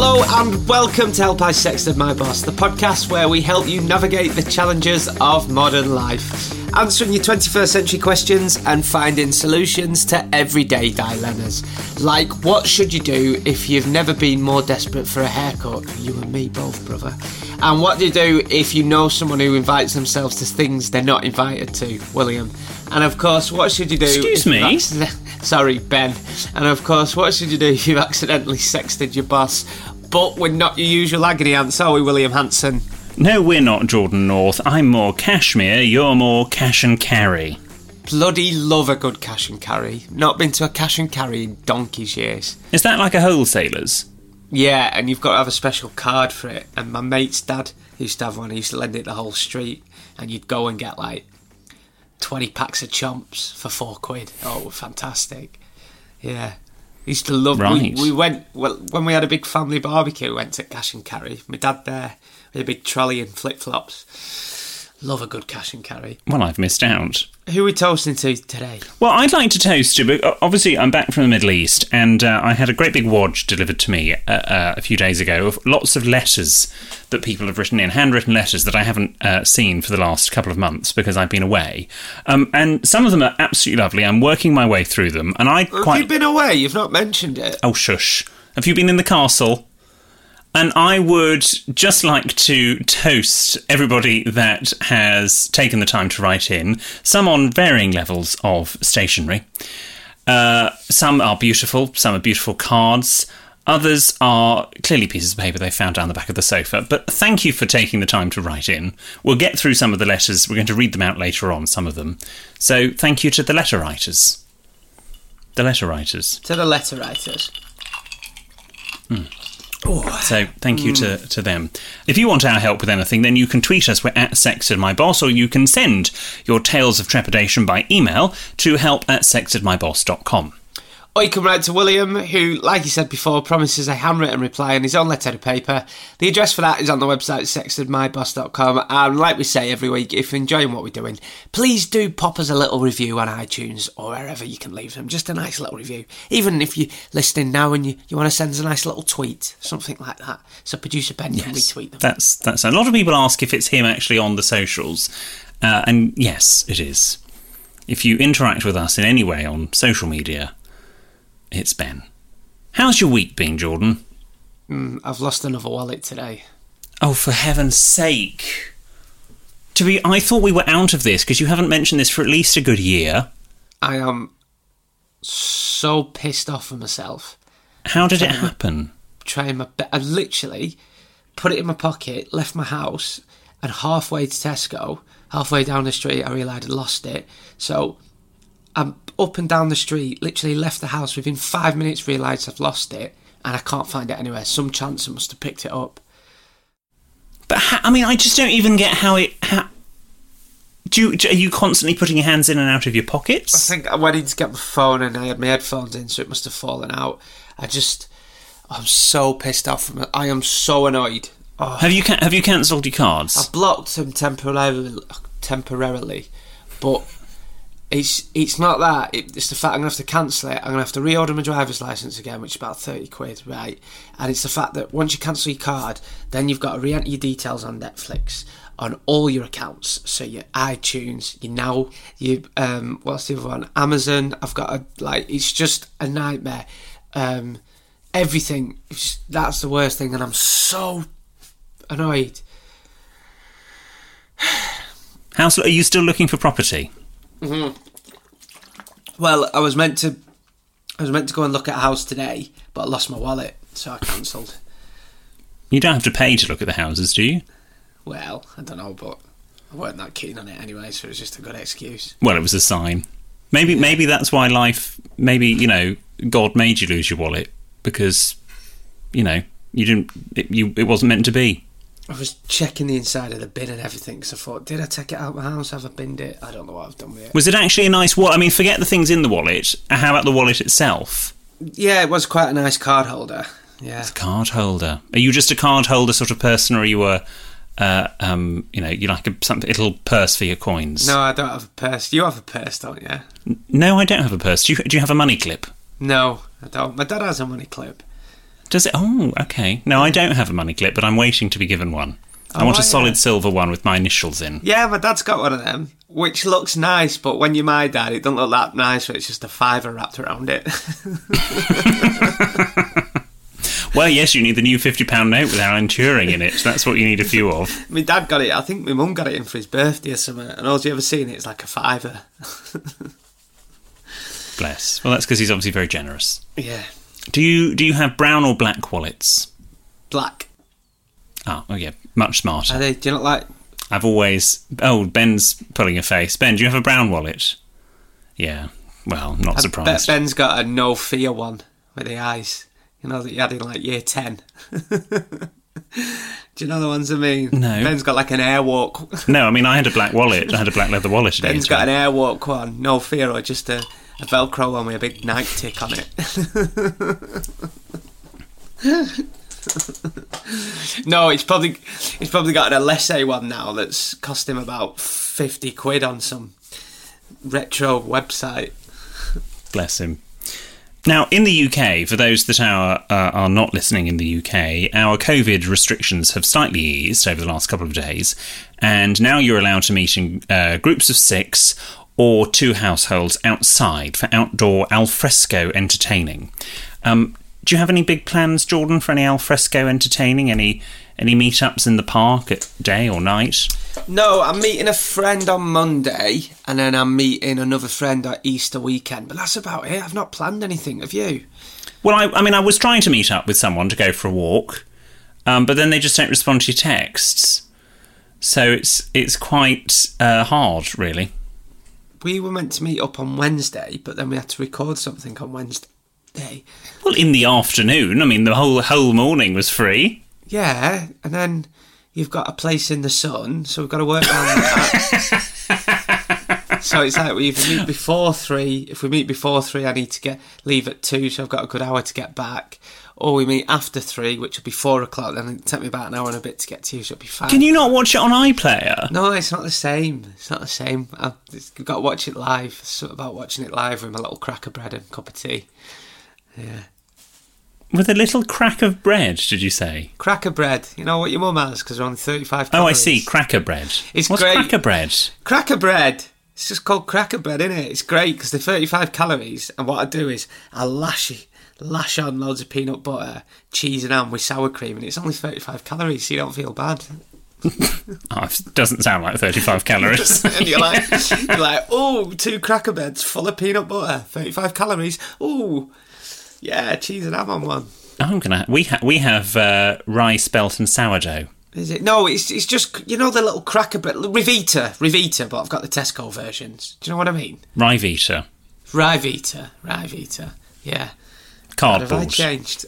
Hello and welcome to Help I Sexted My Boss, the podcast where we help you navigate the challenges of modern life, answering your 21st century questions and finding solutions to everyday dilemmas. Like, what should you do if you've never been more desperate for a haircut? You and me both, brother. And what do you do if you know someone who invites themselves to things they're not invited to? William. And of course, what should you do? Excuse if me? Sorry, Ben. And of course, what should you do if you've accidentally sexted your boss? But we're not your usual agony aunts, are we, William Hanson? No, we're not Jordan North. I'm more cashmere, you're more cash and carry. Bloody love a good cash and carry. Not been to a cash and carry in donkey's years. Is that like a wholesaler's? Yeah, and you've got to have a special card for it. And my mate's dad used to have one. He used to lend it the whole street, and you'd go and get like twenty packs of chomps for four quid. Oh, fantastic. Yeah, used to love. Right. We, we went well when we had a big family barbecue. We went to cash and carry. My dad there with a big trolley and flip flops. Love a good cash and carry. Well, I've missed out. Who are we toasting to today? Well, I'd like to toast you, but uh, obviously I'm back from the Middle East, and uh, I had a great big wad delivered to me uh, uh, a few days ago of lots of letters that people have written in, handwritten letters that I haven't uh, seen for the last couple of months because I've been away. Um, and some of them are absolutely lovely. I'm working my way through them, and I Have quite you been away? You've not mentioned it. Oh, shush. Have you been in the castle? And I would just like to toast everybody that has taken the time to write in, some on varying levels of stationery. Uh, some are beautiful, some are beautiful cards. Others are clearly pieces of paper they found down the back of the sofa. But thank you for taking the time to write in. We'll get through some of the letters. We're going to read them out later on, some of them. So thank you to the letter writers. The letter writers. To the letter writers. So thank you to, mm. to them. If you want our help with anything, then you can tweet us. We're at sextedmyboss, or you can send your tales of trepidation by email to help at sextedmyboss.com. You can write to William, who, like he said before, promises a handwritten reply on his own letter of paper. The address for that is on the website sextedmyboss.com. And like we say every week, if you're enjoying what we're doing, please do pop us a little review on iTunes or wherever you can leave them. Just a nice little review. Even if you're listening now and you, you want to send us a nice little tweet, something like that. So producer Ben can retweet them. That's that's a lot of people ask if it's him actually on the socials, uh, and yes, it is. If you interact with us in any way on social media, it's Ben. How's your week been, Jordan? Hmm, I've lost another wallet today. Oh, for heaven's sake! To be, I thought we were out of this because you haven't mentioned this for at least a good year. I am so pissed off with myself. How did it happen? trying my best. I literally put it in my pocket, left my house, and halfway to Tesco, halfway down the street, I realised I'd lost it. So I'm up and down the street, literally left the house within five minutes, realised I've lost it, and I can't find it anywhere. Some chance I must have picked it up. But how, I mean, I just don't even get how it. How, do you, do- are you constantly putting your hands in and out of your pockets? I think I went in to get my phone and I had my headphones in, so it must have fallen out. I just, I'm so pissed off. From it. I am so annoyed. Oh. Have you have you cancelled your cards? I've blocked them temporarily, temporarily, but it's it's not that. It, it's the fact I'm gonna have to cancel it. I'm gonna have to reorder my driver's license again, which is about thirty quid, right? And it's the fact that once you cancel your card, then you've got to re-enter your details on Netflix, on all your accounts. So your iTunes, you now, you um, what's the other one? Amazon. I've got a like. It's just a nightmare. Um, everything. It's, that's the worst thing, and I'm so annoyed. How's are you still looking for property? Mm-hmm. Well, I was meant to, I was meant to go and look at a house today, but I lost my wallet, so I cancelled. You don't have to pay to look at the houses, do you? Well, I don't know, but I weren't that keen on it anyway, so it was just a good excuse. Well, it was a sign. Maybe maybe that's why life. Maybe you know God made you lose your wallet because you know you didn't. It, you it wasn't meant to be. I was checking the inside of the bin and everything because I thought, did I take it out of my house? Have I binned it? I don't know what I've done with it. Was it actually a nice wallet? I mean, forget the things in the wallet. How about the wallet itself? Yeah, it was quite a nice card holder. Yeah. It's a card holder. Are you just a card holder sort of person, or are you a, uh, um, you know, you like a something little purse for your coins? No, I don't have a purse. You have a purse, don't you? no, I don't have a purse. Do you? Do you have a money clip? No, I don't. My dad has a money clip. Does it? Oh, okay. No, I don't have a money clip, but I'm waiting to be given one. I Oh, want a yeah. solid silver one with my initials in. Yeah, my dad's got one of them, which looks nice, but when you're my dad, it doesn't look that nice, so it's just a fiver wrapped around it. Well, yes, you need the new fifty pound note with Alan Turing in it. So that's what you need a few of. my dad got it, I think my mum got it in for his birthday or something, and all you ever seen it is like a fiver. Bless. Well, that's because he's obviously very generous. Yeah. Do you do you have brown or black wallets? Black. Oh, oh yeah, much smarter. Are they, do you not like. I've always. Oh, Ben's pulling a face. Ben, do you have a brown wallet? Yeah. Well, not I surprised. Ben's got a no fear one with the eyes. You know that you had in like year 10. do you know the ones I mean? No. Ben's got like an airwalk. No, I mean I had a black wallet. I had a black leather wallet. Ben's got an airwalk one, no fear, or just a, a Velcro one with a big Nike tick on it. no, it's probably he's probably got an Alessi one now that's cost him about fifty quid on some retro website. Bless him. Now, in the UK, for those that are uh, are not listening in the UK, our COVID restrictions have slightly eased over the last couple of days, and now you're allowed to meet in uh, groups of six or two households outside for outdoor alfresco entertaining. Um, do you have any big plans, Jordan, for any alfresco entertaining? Any any meetups in the park at day or night? No, I'm meeting a friend on Monday, and then I'm meeting another friend at Easter weekend. But that's about it. I've not planned anything. Have you? Well, I, I mean, I was trying to meet up with someone to go for a walk, um, but then they just don't respond to your texts. So it's it's quite uh, hard, really. We were meant to meet up on Wednesday, but then we had to record something on Wednesday. Well, in the afternoon, I mean, the whole whole morning was free. Yeah, and then you've got a place in the sun, so we've got to work on that. so it's like we meet before three. If we meet before three, I need to get leave at two, so I've got a good hour to get back. Or we meet after three, which will be four o'clock. Then it'll take me about an hour and a bit to get to you, so it'll be fine. Can you not watch it on iPlayer? No, it's not the same. It's not the same. I've got to watch it live. It's about watching it live with my little cracker bread and cup of tea. Yeah. With a little crack of bread, did you say? Cracker bread. You know what your mum has because they're only 35 Oh. I see. Cracker bread. It's What's great. cracker bread? Cracker bread. It's just called cracker bread, isn't it? It's great because they're 35 calories. And what I do is I lash it, lash on loads of peanut butter, cheese and ham with sour cream, and it's only 35 calories, so you don't feel bad. Oh, it doesn't sound like 35 calories. and you're like, you're like, oh, two cracker beds full of peanut butter, 35 calories. Oh, yeah, cheese and ham on one. I'm gonna. We ha- we have uh, rye spelt and sourdough. Is it? No, it's it's just you know the little cracker bread, Rivita, Rivita, but I've got the Tesco versions. Do you know what I mean? Ryvita. Rivita, Rivita. Yeah. Have I changed?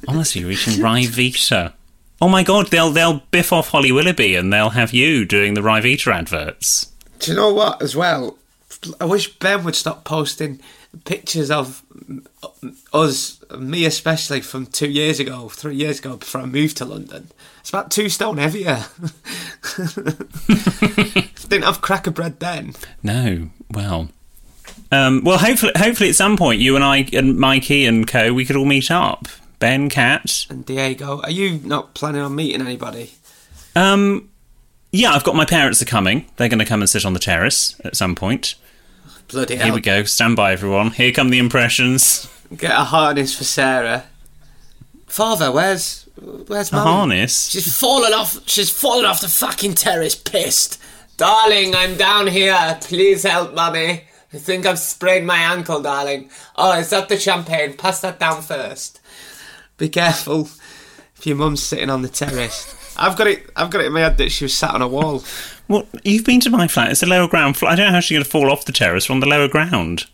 Honestly, you're eating Ryvita. Oh my god, they'll they'll biff off Holly Willoughby and they'll have you doing the Ryvita adverts. Do you know what? As well, I wish Ben would stop posting pictures of us, me especially, from two years ago, three years ago, before I moved to London. It's about two stone heavier. Didn't have cracker bread then. No, well, um, well, hopefully, hopefully, at some point, you and I and Mikey and Co, we could all meet up. Ben, Cat. And Diego, are you not planning on meeting anybody? Um, yeah, I've got my parents are coming. They're going to come and sit on the terrace at some point. Bloody hell. Here hell. we go. Stand by, everyone. Here come the impressions. Get a harness for Sarah. Father, where's where's A mum? harness. She's fallen off. She's fallen off the fucking terrace, pissed. Darling, I'm down here. Please help, mummy. I think I've sprained my ankle, darling. Oh, is that the champagne? Pass that down first. Be careful if your mum's sitting on the terrace. I've got it. I've got it in my head that she was sat on a wall. Well, you've been to my flat. It's a lower ground flat. I don't know how she's going to fall off the terrace from the lower ground.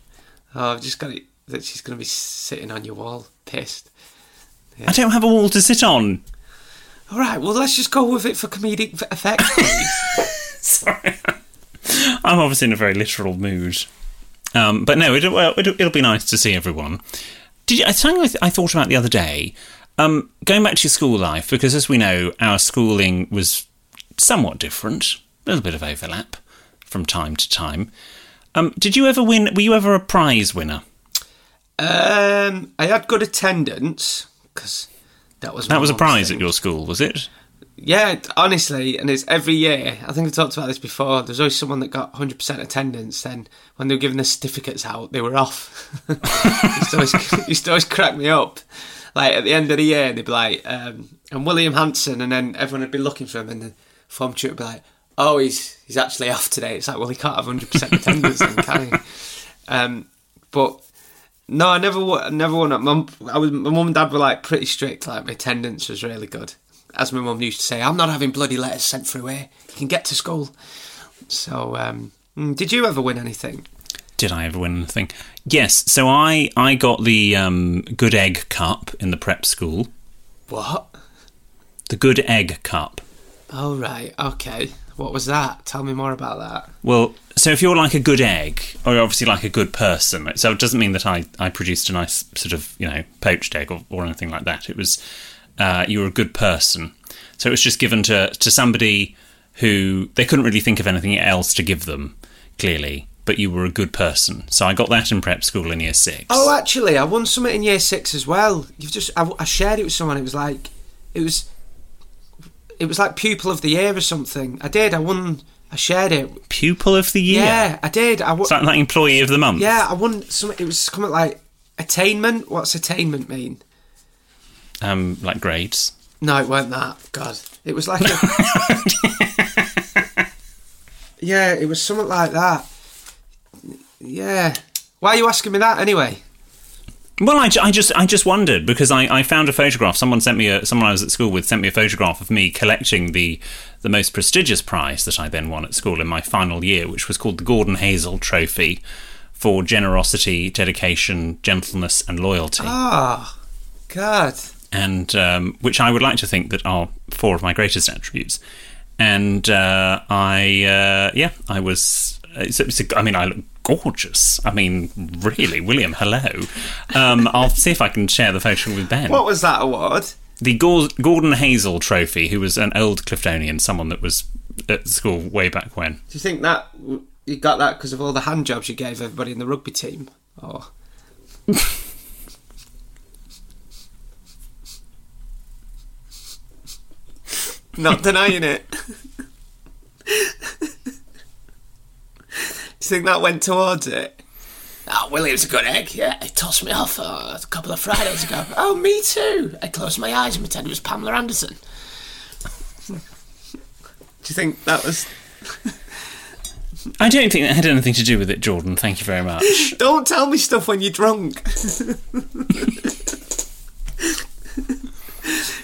Oh, I've just got it that she's going to be sitting on your wall, pissed. I don't have a wall to sit on. All right, well, let's just go with it for comedic effect. Sorry. I'm obviously in a very literal mood. Um, but no, it'll, well, it'll, it'll be nice to see everyone. Did you, something I, th- I thought about the other day? Um, going back to your school life, because as we know, our schooling was somewhat different, a little bit of overlap from time to time. Um, did you ever win? Were you ever a prize winner? um, I had good attendance because that was That was a prize thing. at your school, was it? Yeah, honestly, and it's every year. I think I talked about this before. There's always someone that got 100% attendance. Then when they were giving the certificates out, they were off. to always, used to always crack me up. Like at the end of the year, they'd be like, um, "And William Hanson," and then everyone would be looking for him, and the form tutor would be like, "Oh, he's he's actually off today." It's like, well, he can't have 100% attendance, then, can he? Um, but no, I never, I never won. Mum, I was, my mum and dad were like pretty strict. Like my attendance was really good. As my mum used to say, I'm not having bloody letters sent through here. You can get to school. So, um, mm, did you ever win anything? Did I ever win anything? Yes. So I I got the um, Good Egg Cup in the prep school. What? The Good Egg Cup. Oh right, okay. What was that? Tell me more about that. Well, so if you're like a good egg, or you're obviously like a good person, so it doesn't mean that I, I produced a nice sort of, you know, poached egg or, or anything like that. It was, uh, you were a good person. So it was just given to, to somebody who they couldn't really think of anything else to give them, clearly, but you were a good person. So I got that in prep school in year six. Oh, actually, I won something in year six as well. You've just, I, I shared it with someone. It was like, it was, it was like pupil of the year or something. I did. I won. I shared it. Pupil of the year? Yeah, I did. I won. Like, like employee of the month? Yeah, I won. Some. It was something like attainment. What's attainment mean? Um, like grades. No, it weren't that. God, it was like. A, yeah, it was something like that. Yeah. Why are you asking me that anyway? Well, I, I just I just wondered because I, I found a photograph. Someone sent me a someone I was at school with sent me a photograph of me collecting the the most prestigious prize that I then won at school in my final year, which was called the Gordon Hazel Trophy for generosity, dedication, gentleness, and loyalty. Ah, God. And um, which I would like to think that are four of my greatest attributes. And uh, I, uh, yeah, I was. It's, it's a, I mean, I look gorgeous. I mean, really, William. Hello. Um, I'll see if I can share the photo with Ben. What was that award? The Gordon Hazel Trophy, who was an old Cliftonian, someone that was at school way back when. Do you think that you got that because of all the hand jobs you gave everybody in the rugby team? Or not denying it. Do you think that went towards it? Oh, William's a good egg. Yeah, he tossed me off uh, a couple of Fridays ago. oh, me too. I closed my eyes and pretended it was Pamela Anderson. Do you think that was? I don't think that had anything to do with it, Jordan. Thank you very much. Don't tell me stuff when you're drunk.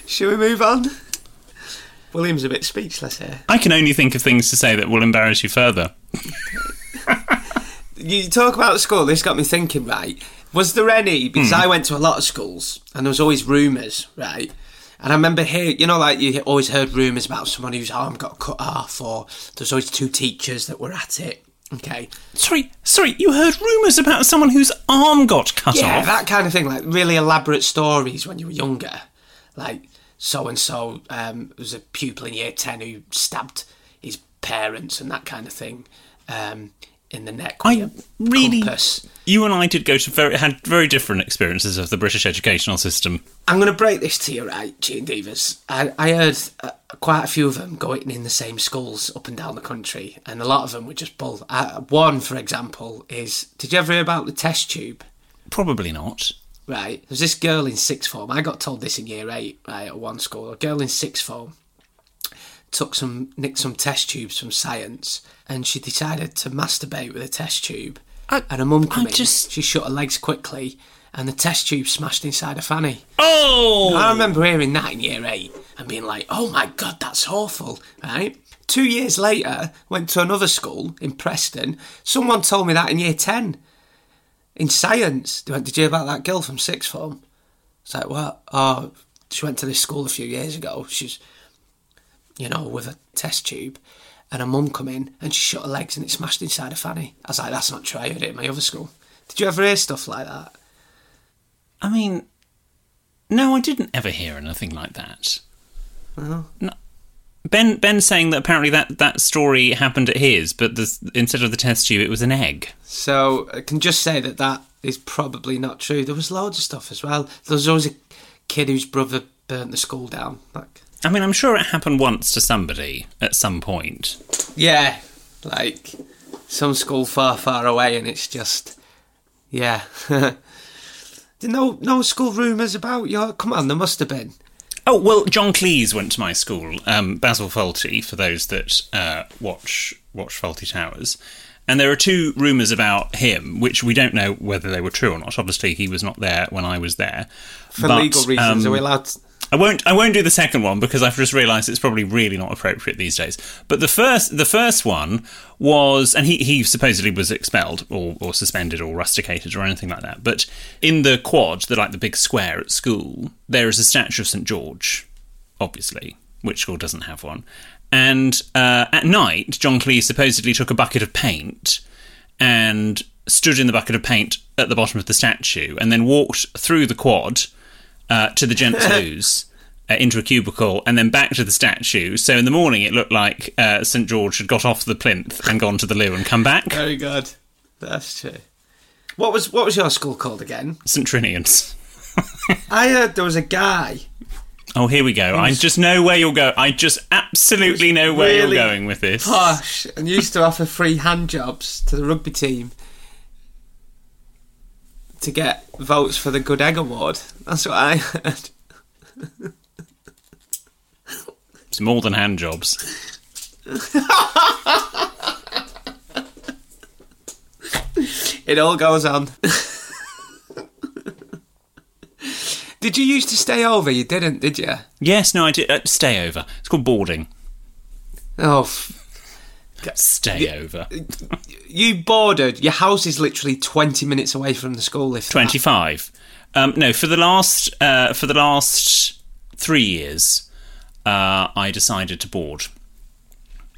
Shall we move on? William's a bit speechless here. I can only think of things to say that will embarrass you further. You talk about school, this got me thinking, right? Was there any, because hmm. I went to a lot of schools, and there was always rumours, right? And I remember here, you know, like you always heard rumours about someone whose arm got cut off, or there's always two teachers that were at it. Okay. Sorry, sorry, you heard rumours about someone whose arm got cut Yeah, off? that kind of thing, like really elaborate stories when you were younger. Like, so and so um was a pupil in year 10 who stabbed his parents and that kind of thing um, in the neck I a really- compass. You and I did go to very had very different experiences of the British educational system. I'm going to break this to you, right, G&Divas. I, I heard uh, quite a few of them going in the same schools up and down the country, and a lot of them were just bull. Uh, one, for example, is Did you ever hear about the test tube? Probably not. Right? There's this girl in sixth form. I got told this in year eight, right, at one school. A girl in sixth form took some nicked some test tubes from science, and she decided to masturbate with a test tube. I- and her mum came I in. just- She shut her legs quickly, and the test tube smashed inside her fanny. Oh! I remember hearing that in year eight and being like, "Oh my god, that's awful!" Right? Two years later, went to another school in Preston. Someone told me that in year ten, in science. They went, "Did you hear about that girl from sixth form?" It's like, "What? Oh, she went to this school a few years ago. She's, you know, with a test tube." And her mum come in and she shut her legs and it smashed inside her fanny. I was like, that's not true. I heard it in my other school. Did you ever hear stuff like that? I mean, no, I didn't ever hear anything like that. Oh. No. Ben Ben saying that apparently that, that story happened at his, but the, instead of the test tube, it was an egg. So I can just say that that is probably not true. There was loads of stuff as well. There was always a kid whose brother burnt the school down. Like, I mean, I'm sure it happened once to somebody at some point. yeah, like some school far, far away, and it's just, yeah. no, no school rumours about your. Come on, there must have been. Oh well, John Cleese went to my school, um, Basil Fawlty, for those that uh, watch watch Fawlty Towers. And there are two rumours about him, which we don't know whether they were true or not. Obviously, he was not there when I was there. For But, legal reasons, um, are we allowed? To, I won't. I won't do the second one because I've just realised it's probably really not appropriate these days. But the first, the first one was, and he, he supposedly was expelled or, or suspended or rusticated or anything like that. But in the quad, the like the big square at school, there is a statue of St George, obviously. Which school doesn't have one? And uh, at night, John Cleese supposedly took a bucket of paint and stood in the bucket of paint at the bottom of the statue, and then walked through the quad uh, to the gents' loos. Uh, into a cubicle and then back to the statue. So in the morning, it looked like uh, St George had got off the plinth and gone to the loo and come back. very good. That's true. What was what was your school called again? St Trinian's. I heard there was a guy. Oh, here we go. I just know where you'll go. I just absolutely know where really you're going with this. posh and used to offer free hand jobs to the rugby team to get votes for the Good Egg Award. That's what I heard. It's more than hand jobs. It all goes on. did you used to stay over? You didn't, did you? Yes, no, I did. Uh, stay over. It's called boarding. Oh, f- Stay over. you boarded. Your house is literally 20 minutes away from the school. If 25 um, no for the last uh, for the last three years uh, i decided to board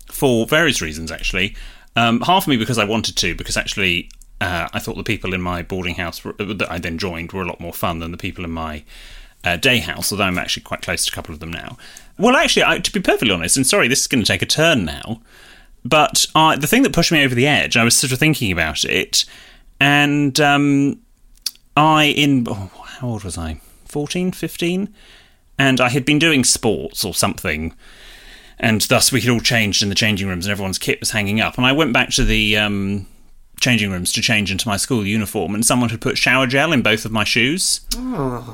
for various reasons actually um, half of me because i wanted to because actually uh, i thought the people in my boarding house were, that i then joined were a lot more fun than the people in my uh, day house although i'm actually quite close to a couple of them now well actually I, to be perfectly honest and sorry this is going to take a turn now but uh, the thing that pushed me over the edge i was sort of thinking about it and um, I in oh, how old was I? 14, 15? and I had been doing sports or something, and thus we had all changed in the changing rooms, and everyone's kit was hanging up. And I went back to the um, changing rooms to change into my school uniform, and someone had put shower gel in both of my shoes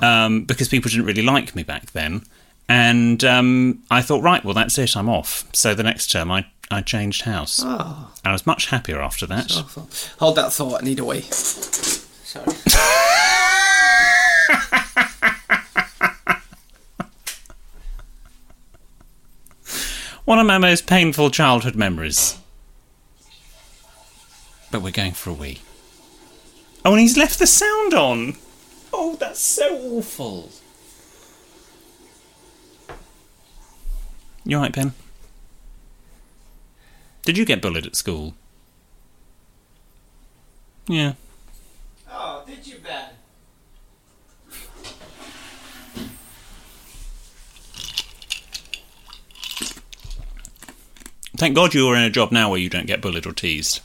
um, because people didn't really like me back then. And um, I thought, right, well, that's it, I'm off. So the next term, I, I changed house. Oh, I was much happier after that. Hold that thought. I need a wee. Sorry. One of my most painful childhood memories. But we're going for a wee. Oh, and he's left the sound on. Oh, that's so awful. You alright, Ben? Did you get bullied at school? Yeah. Oh, did you, Ben? Thank God you're in a job now where you don't get bullied or teased.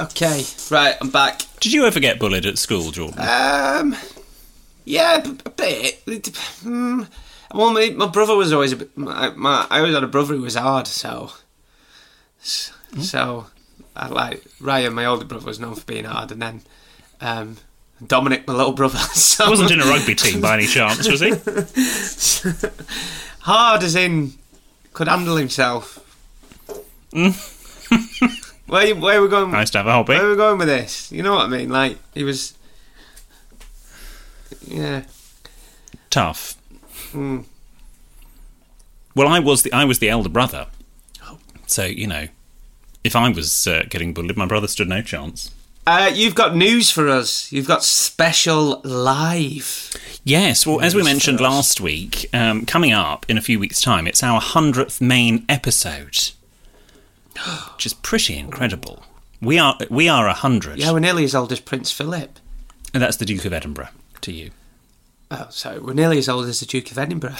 Okay, right, I'm back. Did you ever get bullied at school, Jordan? Um, yeah, a bit. Mm, well, my, my brother was always a bit. My, my, I always had a brother who was hard, so. So, I like Ryan, my older brother, was known for being hard, and then um, Dominic, my little brother. So Wasn't in a rugby team by any chance, was he? hard as in could handle himself. where you- where we going? Nice to have a hobby. Where are we going with this? You know what I mean? Like he was. Yeah. Tough. Well, I was the I was the elder brother, so you know, if I was uh, getting bullied, my brother stood no chance. Uh, you've got news for us. You've got special live. Yes, well, as we mentioned last week, um, coming up in a few weeks' time, it's our hundredth main episode, which is pretty incredible. We are we are a hundred. Yeah, we're nearly as old as Prince Philip. and that's the Duke of Edinburgh to you. Oh, sorry, we're nearly as old as the Duke of Edinburgh.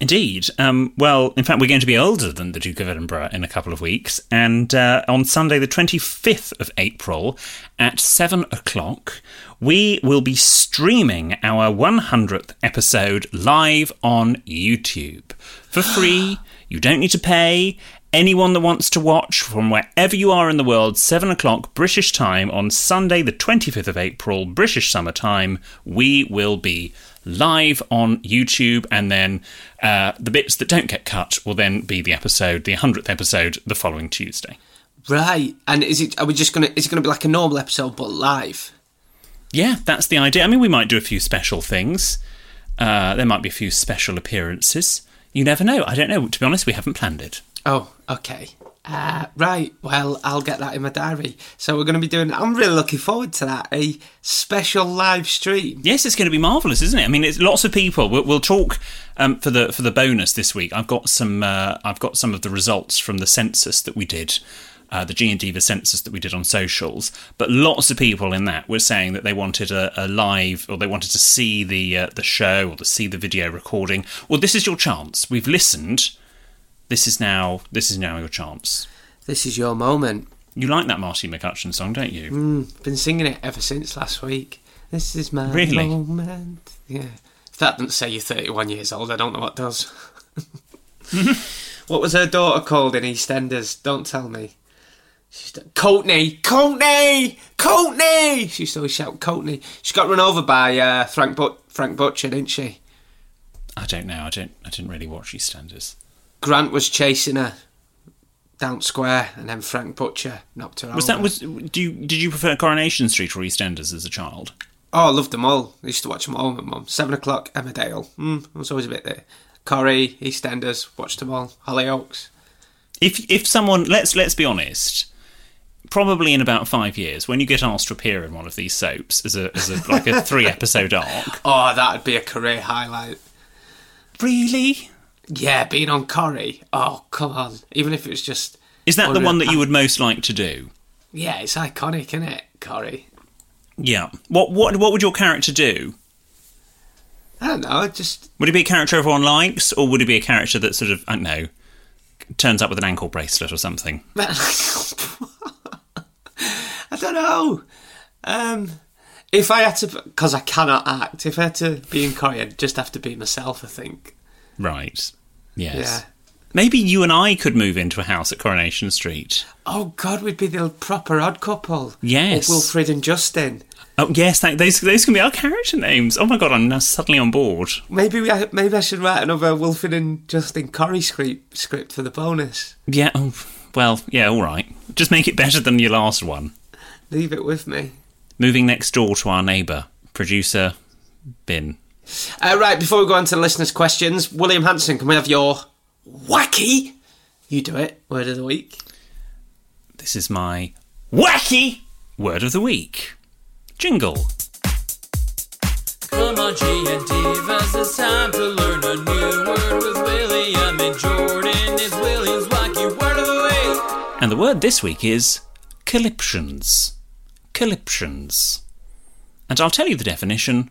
Indeed. Um, well, in fact, we're going to be older than the Duke of Edinburgh in a couple of weeks. And uh, on Sunday, the 25th of April at 7 o'clock, we will be streaming our 100th episode live on YouTube for free. You don't need to pay. Anyone that wants to watch from wherever you are in the world, 7 o'clock British time on Sunday, the 25th of April, British summer time, we will be live on YouTube, and then uh, the bits that don't get cut will then be the episode, the 100th episode, the following Tuesday. Right, and is it? Are we just gonna? Is it gonna be like a normal episode but live? Yeah, that's the idea. I mean, we might do a few special things. Uh, there might be a few special appearances. You never know. I don't know. To be honest, we haven't planned it. Oh, okay. Uh, right. Well, I'll get that in my diary. So we're going to be doing. I'm really looking forward to that. A special live stream. Yes, it's going to be marvelous, isn't it? I mean, it's lots of people. We'll, we'll talk um, for the for the bonus this week. I've got some. Uh, I've got some of the results from the census that we did, uh, the G and Diva census that we did on socials. But lots of people in that were saying that they wanted a, a live, or they wanted to see the uh, the show, or to see the video recording. Well, this is your chance. We've listened. This is now. This is now your chance. This is your moment. You like that Martine McCutcheon song, don't you? Mm, been singing it ever since last week. This is my Really? moment. Yeah. If that doesn't say you're 31 years old, I don't know what does. what was her daughter called in EastEnders? Don't tell me. She's Courtney, Courtney, Courtney. She used to always shout Courtney. She got run over by uh, Frank but- Frank Butcher, didn't she? I don't know. I don't. I didn't really watch EastEnders. Grant was chasing her down square, and then Frank Butcher knocked her Was over. that was do you, did you prefer Coronation Street or EastEnders as a child? Oh, I loved them all. I used to watch them all with my mum. Seven o'clock, Emmerdale. Mm, I was always a bit there. Corrie, EastEnders, watched them all. Hollyoaks. If if someone let's let's be honest, probably in about five years, when you get asked to appear in one of these soaps as a as a like a three episode arc, Oh, that'd be a career highlight. really Yeah, being on Corrie. Oh, come on. Even if it was just. is that the one that you would most like to do? Yeah, it's iconic, isn't it, Corrie? Yeah. What what what would your character do? I don't know, just. Would it be a character everyone likes, or would it be a character that sort of I don't know turns up with an ankle bracelet or something? I don't know. Um, if I had to. Because I cannot act. If I had to be in Corrie, I'd just have to be myself, I think. Right. Yes. Yeah. Maybe you and I could move into a house at Coronation Street. Oh, God, we'd be the proper odd couple. Yes. Or Wilfred and Justin. Oh yes, that, those those can be our character names. Oh my god, I'm now suddenly on board. Maybe we, uh, maybe I should write another Wilfred and Justin Corrie script script for the bonus. Yeah. Oh, well, yeah. All right. Just make it better than your last one. Leave it with me. Moving next door to our neighbour, producer Bin. Uh, right, before we go on to the listeners' questions, William Hanson, can we have your wacky? You do it. Word of the week. This is my wacky word of the week. Jingle. Come on, G&Divas, it's time to learn a new word with William and Jordan. It's William's wacky word of the week. And the word this week is calliptions. Calliptions. And I'll tell you the definition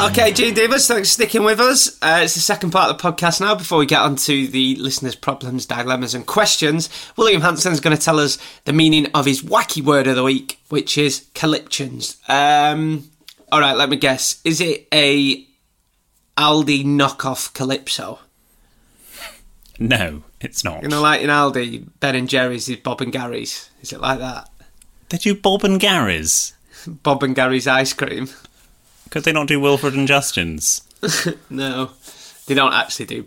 Okay, G&Divas, thanks for sticking with us. Uh, it's the second part of the podcast now. Before we get on to the listeners' problems, dilemmas, and questions, William Hanson's going to tell us the meaning of his wacky word of the week, which is calyptions. Um, all right, let me guess. Is it a Aldi knockoff Calypso? No, it's not. You know, like in Aldi, Ben and Jerry's is Bob and Gary's. Is it like that? They do Bob and Gary's. Bob and Gary's ice cream. Could they not do Wilfred and Justin's? No, they don't actually do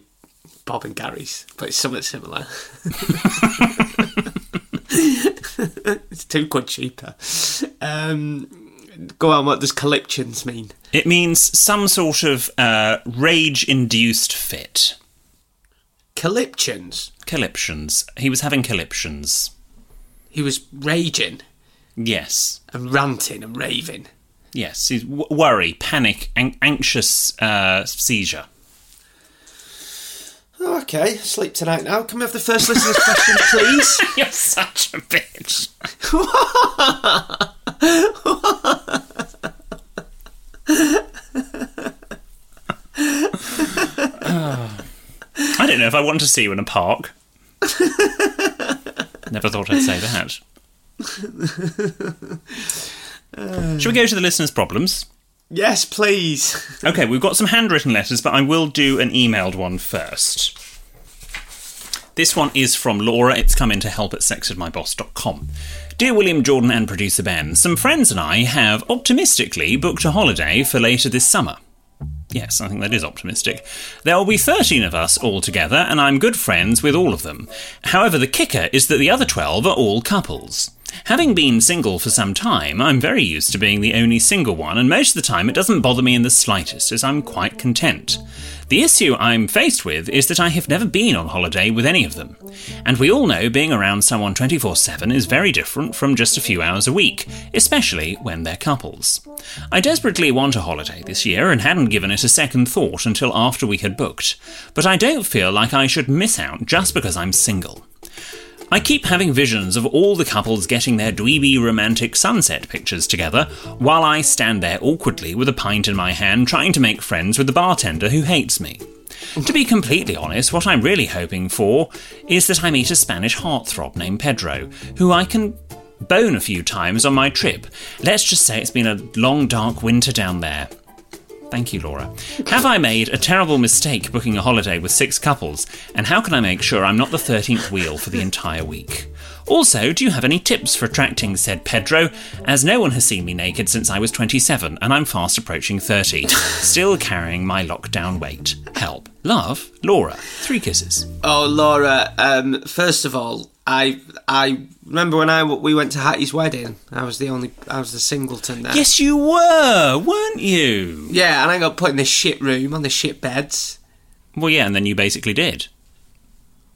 Bob and Gary's, but it's somewhat similar. it's two quid cheaper. Um, go on, what does calyptions mean? It means some sort of uh, rage-induced fit. Calyptions? Calyptions. He was having calyptions. He was raging Yes. and ranting and raving. Yes. W- worry, panic, an- anxious uh, seizure. Oh, okay, sleep tonight now. Can we have the first listener's question, please? You're such a bitch. I don't know if I want to see you in a park. Never thought I'd say that. Shall we go to the listeners' problems? yes, please. Okay, we've got some handwritten letters, but I will do an emailed one first. This one is from Laura. It's come in to help at sextedmyboss.com. Dear William Jordan and producer Ben, some friends and I have optimistically booked a holiday for later this summer. Yes, I think that is optimistic. There will be 13 of us all together, and I'm good friends with all of them. However, the kicker is that the other 12 are all couples. Having been single for some time, I'm very used to being the only single one, and most of the time it doesn't bother me in the slightest, as I'm quite content. The issue I'm faced with is that I have never been on holiday with any of them. And we all know being around someone 24 7 is very different from just a few hours a week, especially when they're couples. I desperately want a holiday this year and hadn't given it a second thought until after we had booked, but I don't feel like I should miss out just because I'm single. I keep having visions of all the couples getting their dweeby romantic sunset pictures together, while I stand there awkwardly with a pint in my hand trying to make friends with the bartender who hates me. To be completely honest, what I'm really hoping for is that I meet a Spanish heartthrob named Pedro, who I can bone a few times on my trip. Let's just say it's been a long, dark winter down there. Thank you, Laura. Have I made a terrible mistake booking a holiday with six couples? And how can I make sure I'm not the 13th wheel for the entire week? Also, do you have any tips for attracting said Pedro, as no one has seen me naked since I was 27 and I'm fast approaching 30, still carrying my lockdown weight? Help. Love, Laura. Three kisses. Oh, Laura. Um, first of all, I I remember when I we went to Hattie's wedding. I was the only I was the singleton there. Yes, you were, weren't you? Yeah, and I got put in the shit room on the shit beds. Well, yeah, and then you basically did.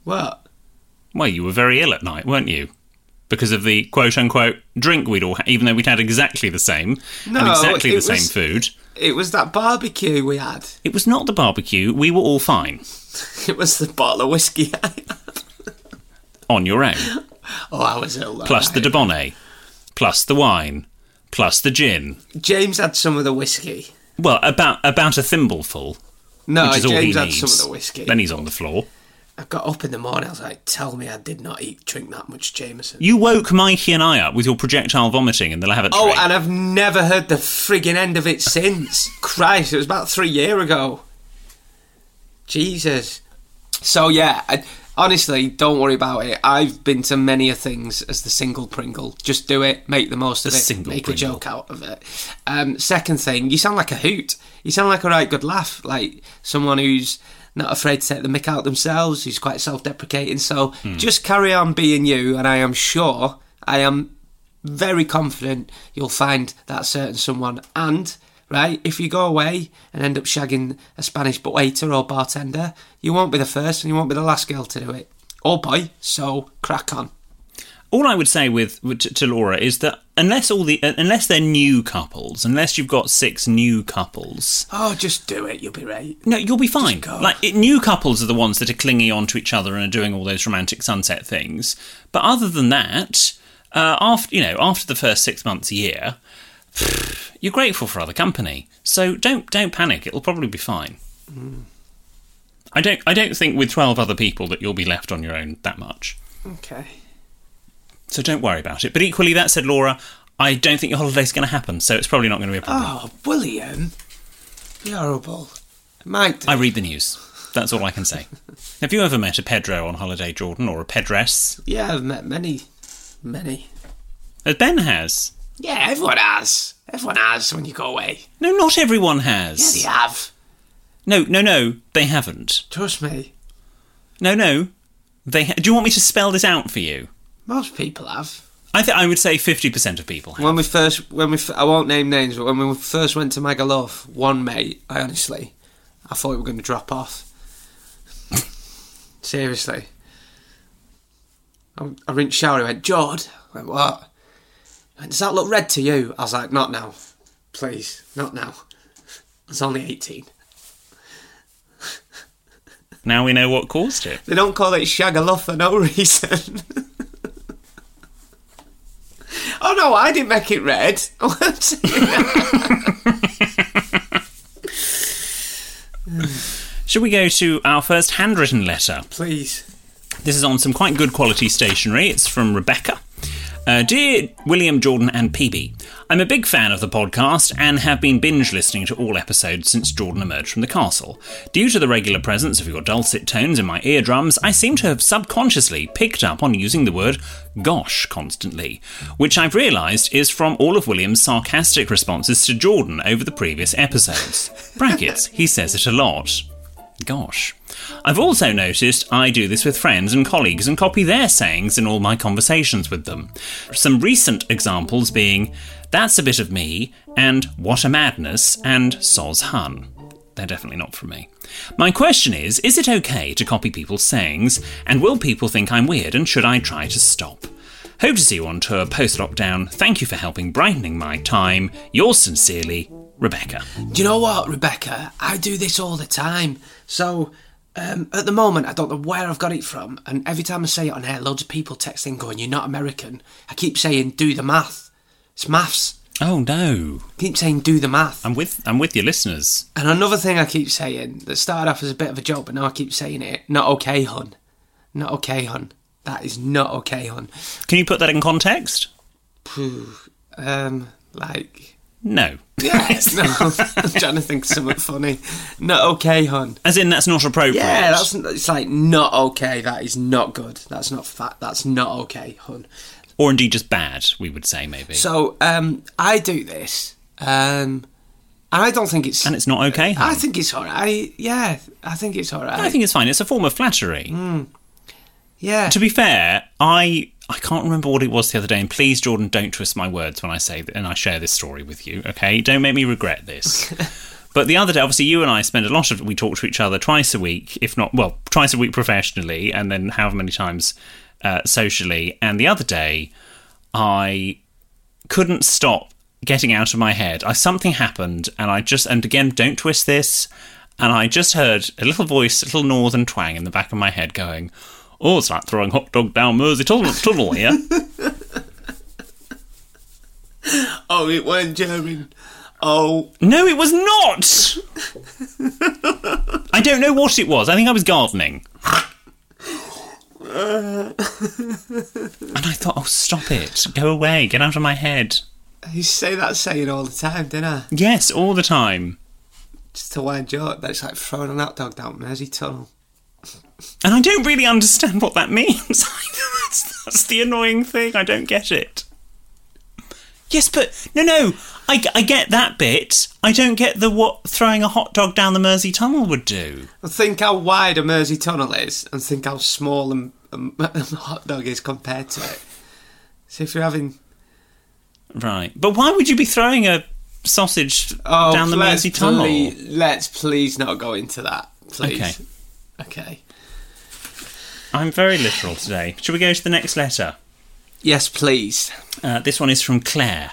What? Well, you were very ill at night, weren't you? Because of the quote unquote drink we'd all had, even though we'd had exactly the same No, and exactly the was- same food. It was that barbecue we had. It was not the barbecue, we were all fine. It was the bottle of whiskey. I had. On your own. oh, I was ill. Plus the. Debonnaire. Plus the wine. Plus the gin. James had some of the whiskey. Well, about about a thimbleful, No, which is all he James had needs. some of the whiskey. Then he's on the floor. I got up in the morning. I was like, "Tell me, I did not eat drink that much Jameson." You woke Mikey and I up with your projectile vomiting in the lavatory. Oh, and I've never heard the frigging end of it since. Christ, it was about three year ago. Jesus. So yeah, I, honestly, don't worry about it. I've been to many a things as the single Pringle. Just do it, make the most of The it, single make Pringle. a joke out of it. Um, second thing, you sound like a hoot. You sound like a right good laugh, like someone who's not afraid to take the mick out themselves, who's quite self-deprecating. So Hmm. just carry on being you, and I am sure, I am very confident you'll find that certain someone. And right, if you go away and end up shagging a Spanish waiter or bartender, you won't be the first and you won't be the last girl to do it, or boy. So crack on. all I would say with, with to, to Laura is that unless all the uh, unless they're new couples, unless you've got six new couples, Oh, just do it. You'll be right. no, you'll be fine. Like it, new couples are the ones that are clinging on to each other and are doing all those romantic sunset things. But other than that, uh, after you know, after the first six months, a year, you're grateful for other company. So don't don't panic. It'll probably be fine. Hmm. I don't I don't think with twelve other people that you'll be left on your own that much. Okay. So don't worry about it. But equally, that said, Laura, I don't think your holiday's going to happen, so it's probably not going to be a problem. Oh, William, you're horrible. Might. I read the news. That's all I can say. Have you ever met a Pedro on holiday, Jordan, or a Pedress? Yeah, I've met many, many. As Ben has. Yeah, everyone has. Everyone has when you go away. No, not everyone Yeah, has. they have. No, no, no, they haven't. Trust me. No, no, they. Ha- Do you want me to spell this out for you? Most people have. I think I would say fifty percent of people have. When we first, when we, f- I won't name names, but when we first went to Magaluf, one mate, I honestly, I thought we were going to drop off. Seriously. I, I rinsed shower, he went, Jord, I went, what? Does that look red to you? I was like, not now. Please, not now. I was only 18. Now we know what caused it. They don't call it Shagaluff for no reason. oh no, I didn't make it red. Should we go to our first handwritten letter? Please. This is on some quite good quality stationery. It's from Rebecca. Uh, Dear William, Jordan, and PB, I'm a big fan of the podcast and have been binge listening to all episodes since Jordan emerged from the castle. Due to the regular presence of your dulcet tones in my eardrums, I seem to have subconsciously picked up on using the word gosh constantly, which I've realised is from all of William's sarcastic responses to Jordan over the previous episodes. Brackets, he says it a lot. Gosh. I've also noticed I do this with friends and colleagues and copy their sayings in all my conversations with them. Some recent examples being, that's a bit of me, and what a madness, and soz hun. They're definitely not from me. My question is is it okay to copy people's sayings, and will people think I'm weird, and should I try to stop? Hope to see you on tour post lockdown. Thank you for helping brightening my time. Yours sincerely, Rebecca. Do you know what, Rebecca? I do this all the time. So, um, at the moment, I don't know where I've got it from, and every time I say it on air, loads of people text in going, You're not American. I keep saying, Do the math. It's maths. Oh no. I keep saying, Do the math. I'm with I'm with your listeners. And another thing I keep saying that started off as a bit of a joke, but now I keep saying it. Not okay, hon. Not okay, hon. That is not okay, hon. Can you put that in context? Um, like, No. yes, no. I'm trying to think of something funny. Not okay, hon. As in that's not appropriate. Yeah, that's it's like not okay. That is not good. That's not fat. That's not okay, hon. or indeed just bad, we would say maybe. So, um, I do this, um, and I don't think it's. and it's not okay. hun. I think it's alright. I, Yeah, I think it's alright. I think it's fine. It's a form of flattery. yeah. To be fair, I I can't remember what it was the other day. And please, Jordan, don't twist my words when I say and I share this story with you. Okay, don't make me regret this. but the other day, obviously, you and I spend a lot of we talk to each other twice a week, if not well, twice a week professionally, and then however many times uh, socially. And the other day, I couldn't stop getting out of my head. I something happened, and I just and again, don't twist this. And I just heard a little voice, a little northern twang in the back of my head, going, "Oh, it's like throwing hot dog down Mersey tunnel, tunnel here." Oh, it weren't during. Oh, No, it was not. I don't know what it was. I think I was gardening. and I thought, oh, stop it. Go away. Get out of my head. Used say that saying all the time, didn't I? Yes, all the time. Just a wild joke, but it's like throwing an hot dog down Mersey Tunnel. And I don't really understand what that means. that's, that's the annoying thing. I don't get it. Yes, but no, no. I, I get that bit. I don't get the what throwing a hot dog down the Mersey Tunnel would do. Think how wide a Mersey Tunnel is, and think how small a, a, a hot dog is compared to it. So if you're having Right. But why would you be throwing a sausage oh, down the Mersey Tunnel? please- let's please not go into that, please. Okay. Okay. I'm very literal today. Shall we go to the next letter? Yes, please. Uh, this one is from Claire.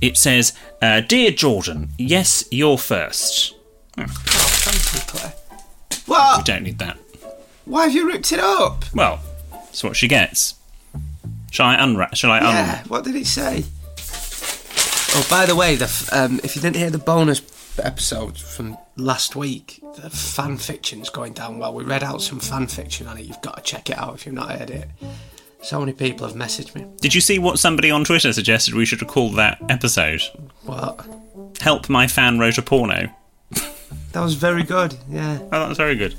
It says, uh, Dear Jordan, yes, you're first. Oh, thank you, Claire. We don't need that. Why have you ripped it up? Well, that's what she gets. Shall I unwrap? Shall I unwrap? Yeah. What did it say? Oh, by the way, the f- um, if you didn't hear the bonus episode from last week, the fan fiction's going down well. We read out some fan fiction on it. You've got to check it out if you've not heard it. So many people have messaged me. Did you see what somebody on Twitter suggested we should call that episode? What? Help my fan wrote a porno. That was very good. Yeah. Oh, that was very good.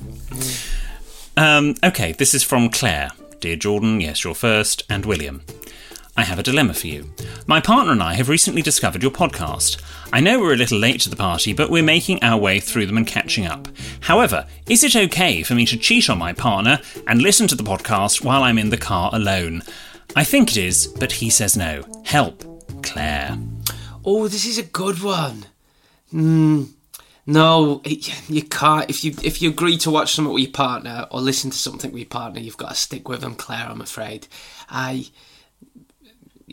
Um, okay, this is from Claire. Dear Jordan, yes, you're first, and William. I have a dilemma for you. My partner and I have recently discovered your podcast. I know we're a little late to the party, but we're making our way through them and catching up. However, is it okay for me to cheat on my partner and listen to the podcast while I'm in the car alone? I think it is, but he says no. Help, Claire. Oh, this is a good one. Hmm. No, you can't. If you if you agree to watch something with your partner or listen to something with your partner, you've got to stick with them, Claire. I'm afraid. I.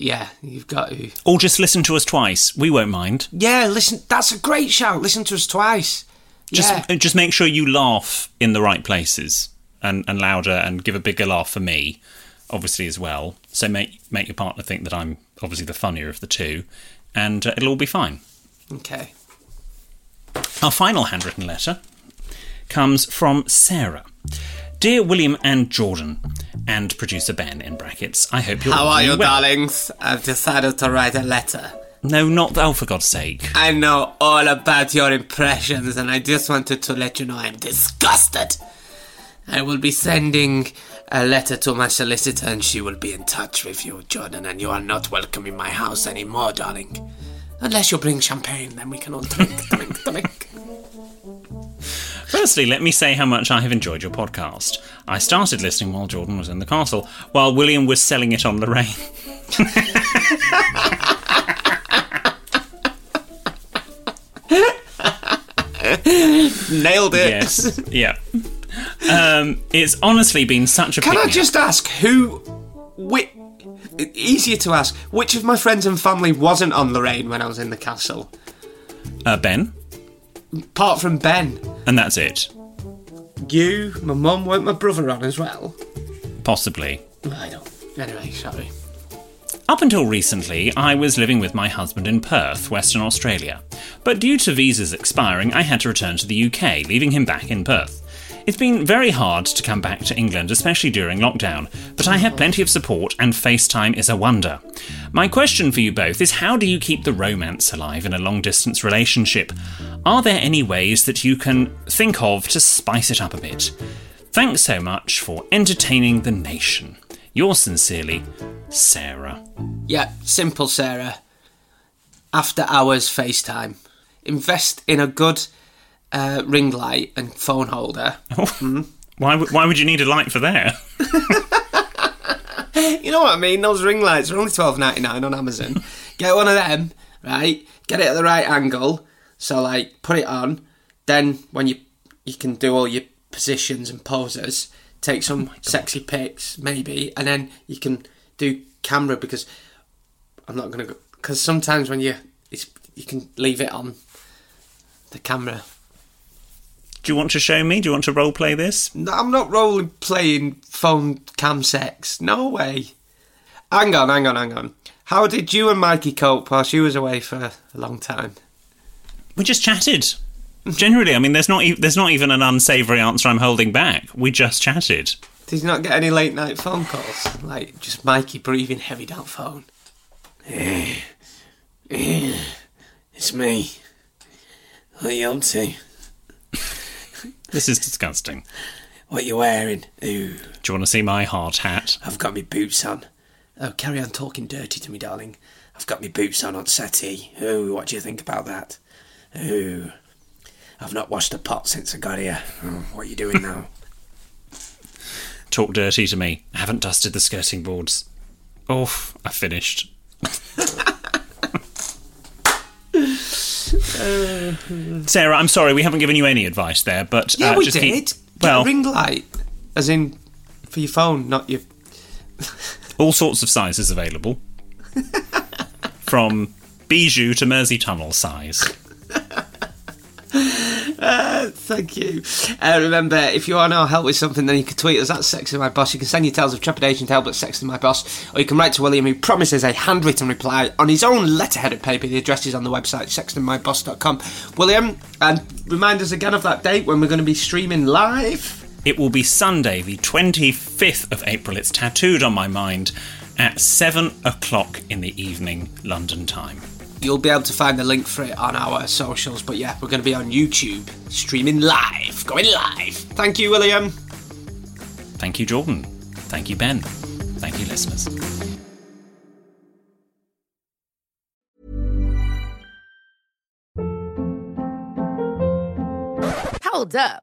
Yeah, you've got to. Or just listen to us twice. We won't mind. Yeah, listen. That's a great shout. Listen to us twice. Just yeah. just make sure you laugh in the right places and, and louder and give a bigger laugh for me, obviously as well. So make make your partner think that I'm obviously the funnier of the two, and uh, it'll all be fine. Okay. Our final handwritten letter comes from Sarah. Dear William and Jordan, and producer Ben in brackets, I hope you're well How are you, well. darlings? I've decided to write a letter. No, not oh for God's sake. I know all about your impressions, and I just wanted to let you know I'm disgusted. I will be sending a letter to my solicitor, and she will be in touch with you, Jordan. And you are not welcome in my house anymore, darling. Unless you bring champagne, then we can all drink, drink, drink. Firstly, let me say how much I have enjoyed your podcast. I started listening while Jordan was in the castle, while William was selling it on Lorraine. Nailed it. Yes, yeah. Um, it's honestly been such a. Can I just ask who? Which, easier to ask. Which of my friends and family wasn't on Lorraine when I was in the castle? uh, Ben, Apart from Ben, and that's it. you, my mum, weren't my brother on as well? Possibly. I don't. Anyway, sorry. Up until recently, I was living with my husband in Perth, Western Australia. But due to visas expiring, I had to return to the UK, leaving him back in Perth. It's been very hard to come back to England, especially during lockdown, but I have plenty of support and FaceTime is a wonder. My question for you both is how do you keep the romance alive in a long distance relationship? Are there any ways that you can think of to spice it up a bit? Thanks so much for entertaining the nation. Yours sincerely, Sarah. Yeah, simple, Sarah. After hours FaceTime. Invest in a good uh, ring light and phone holder. Why, would- why would you need a light for that? You know what I mean? Those ring lights are only twelve ninety nine on Amazon. Get one of them, right? Get it at the right angle. So like, put it on. Then when you you can do all your positions and poses, take some sexy pics maybe, and then you can do camera because I'm not gonna go because sometimes when you it's you can leave it on the camera. Do you want to show me? Do you want to role play this? No, I'm not rolling playing phone cam sex. No way. Hang on, hang on, hang on. How did you and Mikey cope while she was away for a long time? We just chatted. Generally, I mean, there's not e- there's not even an unsavoury answer I'm holding back. We just chatted. Did you not get any late night phone calls? Like just Mikey breathing heavy down phone. Eh, eh, it's me. What are you up to? This is disgusting. What are you wearing? Ooh, Do you want to see my hard hat? I've got my boots on. Oh, carry on talking dirty to me, darling. I've got my boots on on settee. Ooh, what do you think about that? Ooh, I've not washed a pot since I got here. Oh, what are you doing now? Talk dirty to me. I haven't dusted the skirting boards. Oh, I finished. Sarah, I'm sorry we haven't given you any advice there, but Yeah, uh, we just did. keep- Get well, a ring light, as in for your phone, not your. all sorts of sizes available, from bijou to Mersey Tunnel size. Thank you. Uh, remember, if you want our help with something, then you can tweet us at Sexted My Boss. You can send your tales of trepidation to help at Sexted My Boss, or you can write to William, who promises a handwritten reply on his own letterheaded paper. The address is on the website, sextedmyboss.com. William, and remind us again of that date when we're going to be streaming live. It will be Sunday, the 25th of April. It's tattooed on my mind at 7 o'clock in the evening, London time. You'll be able to find the link for it on our socials, but yeah, we're going to be on YouTube, streaming live, going live. Thank you, William. Thank you, Jordan. Thank you, Ben. Thank you, listeners. Hold up.